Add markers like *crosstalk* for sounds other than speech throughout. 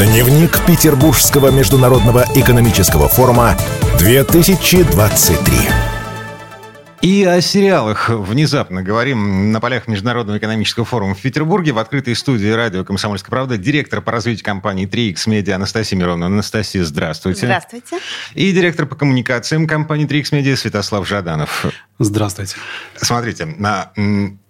Дневник Петербургского международного экономического форума 2023. И о сериалах внезапно говорим на полях Международного экономического форума в Петербурге в открытой студии радио «Комсомольская правда» директор по развитию компании 3X Media Анастасия Миронова. Анастасия, здравствуйте. Здравствуйте. И директор по коммуникациям компании 3X Media Святослав Жаданов. Здравствуйте. Смотрите, на,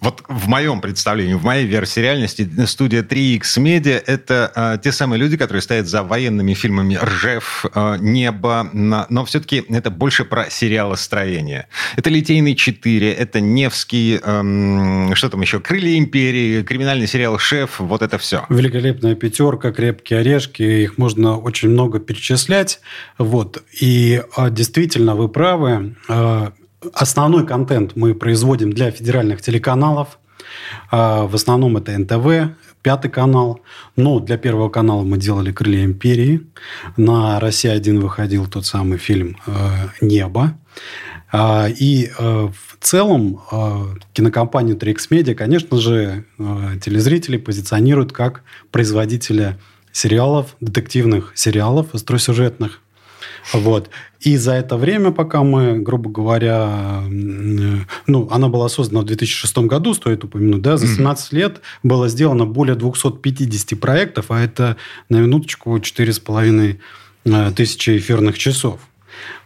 вот в моем представлении, в моей версии реальности, студия 3X Media – это а, те самые люди, которые стоят за военными фильмами «Ржев», а, «Небо», на, но все-таки это больше про сериалостроение. Это «Литейный 4», это «Невский», эм, что там еще, «Крылья империи», криминальный сериал «Шеф», вот это все. Великолепная пятерка, крепкие орешки, их можно очень много перечислять. Вот. И а, действительно, вы правы, а, Основной контент мы производим для федеральных телеканалов. А, в основном это НТВ, пятый канал. Но для первого канала мы делали «Крылья империи». На «Россия-1» выходил тот самый фильм э, «Небо». А, и э, в целом э, кинокомпанию 3X Media, конечно же, телезрители позиционируют как производителя сериалов, детективных сериалов остросюжетных. Вот. И за это время, пока мы, грубо говоря, ну, она была создана в 2006 году, стоит упомянуть, да, за 17 mm-hmm. лет было сделано более 250 проектов, а это на минуточку 4,5 э, тысячи эфирных часов.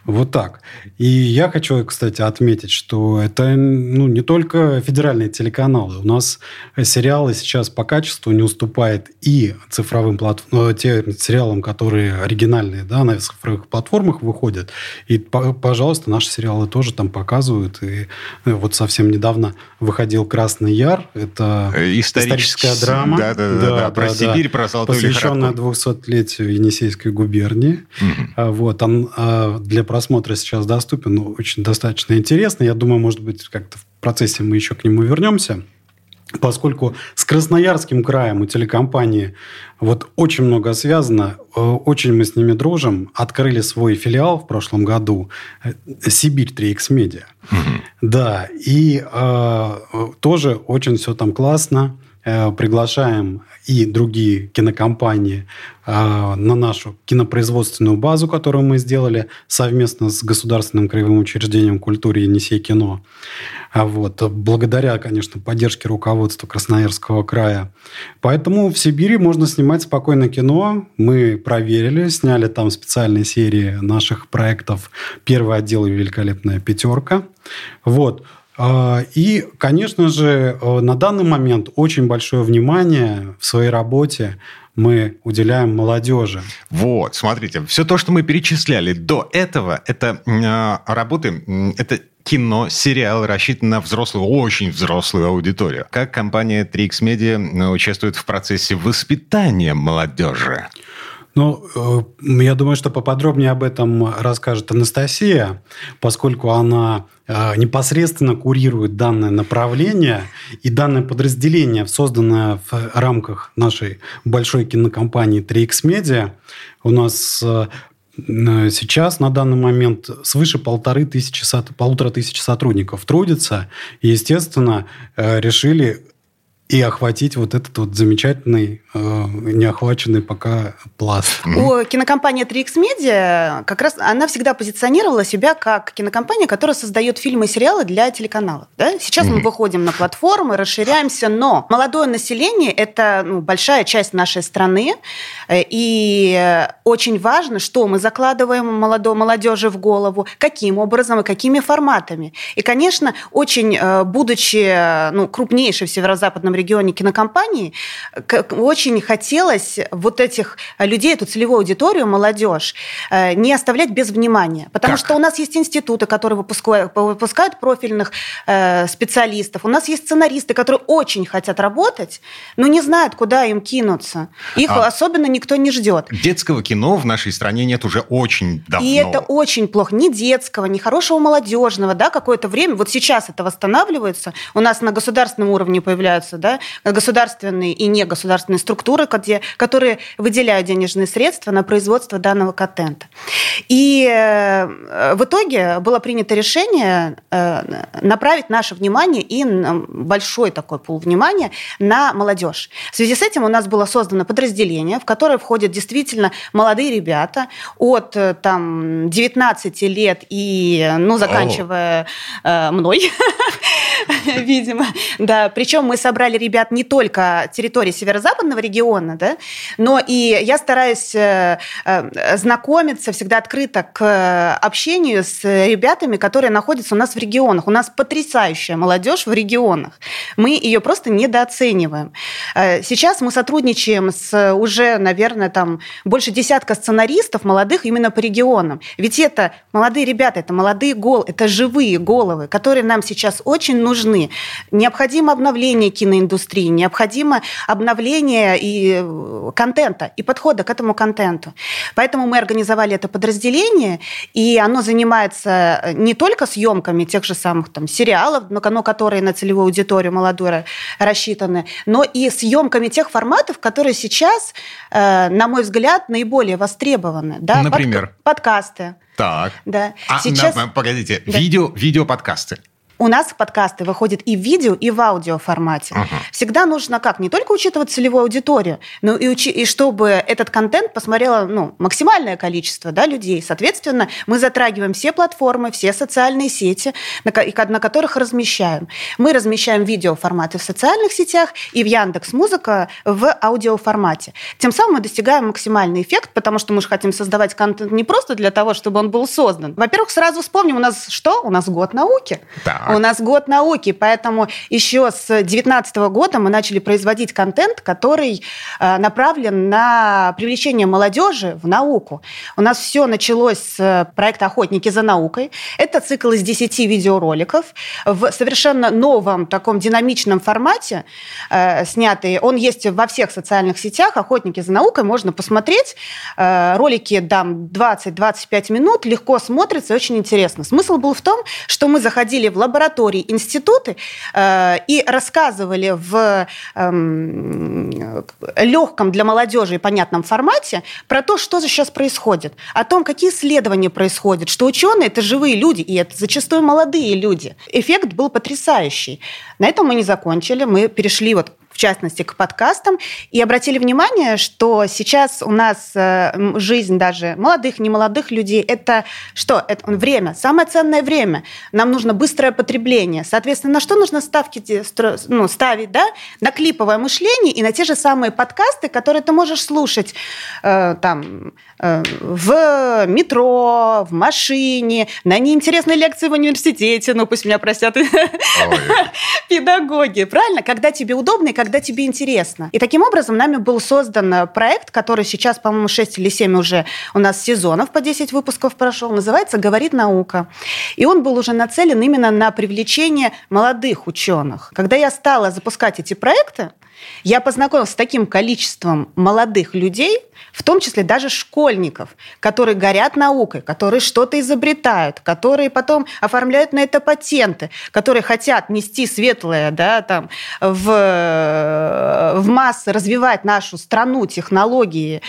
Вот так. И я хочу, кстати, отметить, что это ну, не только федеральные телеканалы. У нас сериалы сейчас по качеству не уступают и цифровым платформам, ну, тем сериалам, которые оригинальные, да, на цифровых платформах выходят. И, пожалуйста, наши сериалы тоже там показывают. И э, вот совсем недавно выходил «Красный Яр». Это историческая драма. Да, да, да, да, да, про да, Сибирь, про золотую Посвященная 200-летию Енисейской губернии. Угу. Вот, он а, для просмотра сейчас доступен, ну, очень достаточно интересно. Я думаю, может быть, как-то в процессе мы еще к нему вернемся. Поскольку с Красноярским краем у телекомпании вот очень много связано, э, очень мы с ними дружим, открыли свой филиал в прошлом году, э, Сибирь 3X Media. Угу. Да, и э, тоже очень все там классно. Э, приглашаем и другие кинокомпании э, на нашу кинопроизводственную базу, которую мы сделали совместно с Государственным краевым учреждением культуры «Енисей кино». А вот, благодаря, конечно, поддержке руководства Красноярского края. Поэтому в Сибири можно снимать спокойно кино. Мы проверили, сняли там специальные серии наших проектов «Первый отдел» и «Великолепная пятерка». Вот. А, и, конечно же, э, на данный момент очень большое внимание в своей работе мы уделяем молодежи. Вот, смотрите, все то, что мы перечисляли до этого, это э, работы, это кино, сериал рассчитан на взрослую, очень взрослую аудиторию. Как компания 3X Media участвует в процессе воспитания молодежи? Ну, э, я думаю, что поподробнее об этом расскажет Анастасия, поскольку она э, непосредственно курирует данное направление и данное подразделение, созданное в рамках нашей большой кинокомпании 3X Media. У нас э, сейчас на данный момент свыше полторы тысячи, полутора тысячи сотрудников трудится. И, естественно, решили и охватить вот этот вот замечательный, э, неохваченный пока пласт. У кинокомпании 3X Media как раз она всегда позиционировала себя как кинокомпания, которая создает фильмы и сериалы для телеканалов. Да? Сейчас mm-hmm. мы выходим на платформы, расширяемся, но молодое население – это ну, большая часть нашей страны, э, и очень важно, что мы закладываем молодой молодежи в голову, каким образом и какими форматами. И, конечно, очень, э, будучи ну, крупнейшей в северо-западном регионе кинокомпании, очень хотелось вот этих людей, эту целевую аудиторию, молодежь, э, не оставлять без внимания. Потому как? что у нас есть институты, которые выпускают, выпускают профильных э, специалистов. У нас есть сценаристы, которые очень хотят работать, но не знают, куда им кинуться. Их а особенно никто не ждет. Детского кино в нашей стране нет уже очень давно. И это очень плохо. Ни детского, ни хорошего молодежного. Да, какое-то время, вот сейчас это восстанавливается. У нас на государственном уровне появляются да, государственные и негосударственные структуры, где, которые выделяют денежные средства на производство данного контента. И в итоге было принято решение направить наше внимание и большой такой пул внимания на молодежь. В связи с этим у нас было создано подразделение, в которое входят действительно молодые ребята от там, 19 лет и, ну, заканчивая э, мной, *laughs* видимо. Да, причем мы собрали ребят не только территории северо-западного региона, да, но и я стараюсь э, э, знакомиться всегда открыто к общению с ребятами, которые находятся у нас в регионах. У нас потрясающая молодежь в регионах. Мы ее просто недооцениваем. Э, сейчас мы сотрудничаем с уже, наверное, там больше десятка сценаристов молодых именно по регионам. Ведь это молодые ребята, это молодые головы, это живые головы, которые нам сейчас очень нужны. Необходимо обновление киноиндустрии, необходимо обновление и э, контента, и подхода к этому контенту. Поэтому мы организовали это подразделение, и оно занимается э, не только съемками тех же самых там, сериалов, но которые на целевую аудиторию молодую рассчитаны, но и съемками тех форматов, которые сейчас, э, на мой взгляд, наиболее востребованы. Да? Например? Под, подкасты. Так. Да. А, Сейчас... на, погодите, да. видео, видео подкасты. У нас подкасты выходят и в видео, и в аудио формате. Uh-huh. Всегда нужно как? Не только учитывать целевую аудиторию, но и, учи- и чтобы этот контент посмотрело ну, максимальное количество да, людей. Соответственно, мы затрагиваем все платформы, все социальные сети, на, на которых размещаем. Мы размещаем видеоформаты в социальных сетях и в Яндекс Музыка в аудиоформате. Тем самым мы достигаем максимальный эффект, потому что мы же хотим создавать контент не просто для того, чтобы он был создан. Во-первых, сразу вспомним, у нас что? У нас год науки. Да. У нас год науки, поэтому еще с 2019 года мы начали производить контент, который э, направлен на привлечение молодежи в науку. У нас все началось с проекта «Охотники за наукой». Это цикл из 10 видеороликов в совершенно новом таком динамичном формате э, снятый. Он есть во всех социальных сетях. «Охотники за наукой» можно посмотреть. Э, ролики там 20-25 минут, легко смотрится, очень интересно. Смысл был в том, что мы заходили в лабораторию лаборатории, институты э, и рассказывали в э, легком для молодежи и понятном формате про то, что сейчас происходит, о том, какие исследования происходят, что ученые – это живые люди, и это зачастую молодые люди. Эффект был потрясающий. На этом мы не закончили, мы перешли вот в частности, к подкастам, и обратили внимание, что сейчас у нас э, жизнь даже молодых, немолодых людей – это что? Это время, самое ценное время. Нам нужно быстрое потребление. Соответственно, на что нужно ставки ну, ставить? Да? На клиповое мышление и на те же самые подкасты, которые ты можешь слушать э, там, э, в метро, в машине, на неинтересной лекции в университете, ну пусть меня простят *laughs* педагоги. Правильно? Когда тебе удобно и когда тебе интересно. И таким образом нами был создан э, проект, который сейчас, по-моему, 6 или 7 уже у нас сезонов по 10 выпусков прошел, называется «Говорит наука». И он был уже нацелен именно на привлечение молодых ученых. Когда я стала запускать эти проекты, я познакомилась с таким количеством молодых людей, в том числе даже школьников, которые горят наукой, которые что-то изобретают, которые потом оформляют на это патенты, которые хотят нести светлое да, там, в, в массы, развивать нашу страну, технологии,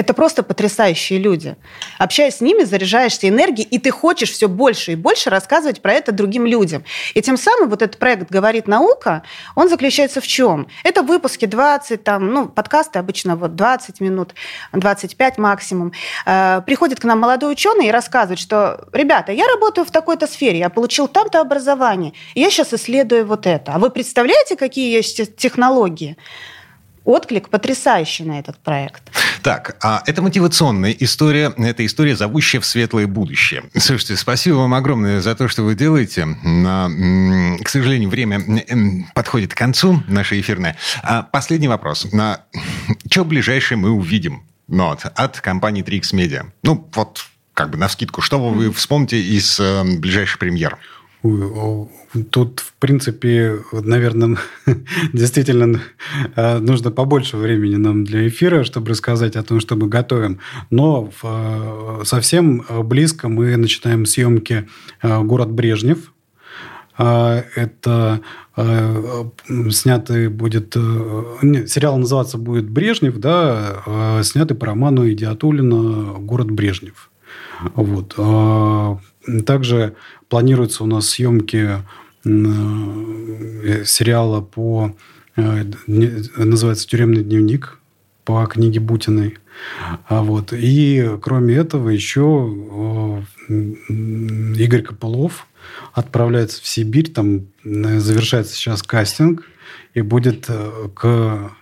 это просто потрясающие люди. Общаясь с ними, заряжаешься энергией, и ты хочешь все больше и больше рассказывать про это другим людям. И тем самым вот этот проект «Говорит наука», он заключается в чем? Это выпуски 20, там, ну, подкасты обычно вот 20 минут, 25 максимум. Э, приходит к нам молодой ученый и рассказывает, что, ребята, я работаю в такой-то сфере, я получил там-то образование, я сейчас исследую вот это. А вы представляете, какие есть технологии? отклик потрясающий на этот проект. Так, а это мотивационная история, это история, зовущая в светлое будущее. Слушайте, спасибо вам огромное за то, что вы делаете. К сожалению, время подходит к концу, наше эфирное. А последний вопрос. На... Что ближайшее мы увидим ну, вот, от компании Trix Media? Ну, вот как бы на вскидку, что вы вспомните из э, ближайших премьер? Тут, в принципе, наверное, *laughs* действительно э, нужно побольше времени нам для эфира, чтобы рассказать о том, что мы готовим. Но э, совсем близко мы начинаем съемки э, «Город Брежнев», Это снятый будет... Сериал называться будет «Брежнев», да, снятый по роману Идиатулина «Город Брежнев». Вот. Также планируются у нас съемки сериала по... Называется «Тюремный дневник» по книге Бутиной. А вот. И кроме этого еще Игорь Копылов отправляется в Сибирь, там э, завершается сейчас кастинг, и будет э, к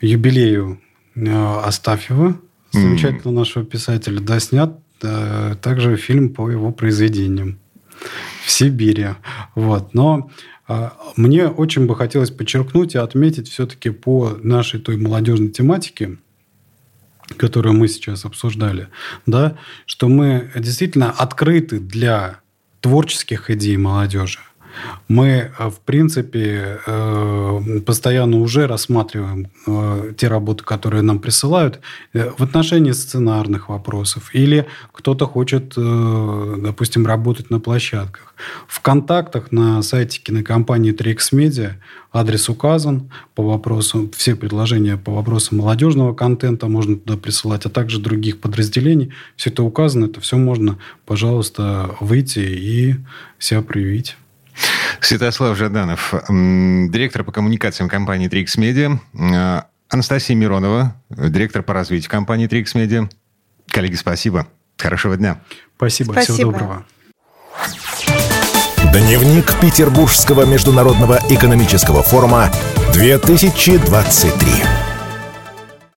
юбилею э, Астафьева, замечательного нашего писателя, да, снят также фильм по его произведениям в Сибири. Вот. Но мне очень бы хотелось подчеркнуть и отметить все-таки по нашей той молодежной тематике, которую мы сейчас обсуждали, да, что мы действительно открыты для творческих идей молодежи. Мы, э, в принципе, э, постоянно уже рассматриваем э, те работы, которые нам присылают, в отношении сценарных вопросов. Или кто-то хочет, допустим, работать на площадках. В контактах на сайте кинокомпании 3X Media адрес указан по вопросу, все предложения по вопросам молодежного контента можно туда присылать, а также других подразделений. Все это указано, это все можно, пожалуйста, выйти и себя проявить. Святослав Жаданов, директор по коммуникациям компании 3X Media. Э, Анастасия Миронова, директор по развитию компании 3X Media. Коллеги, спасибо. Хорошего дня. Спасибо. спасибо. Всего доброго. Дневник Петербургского международного экономического форума 2023.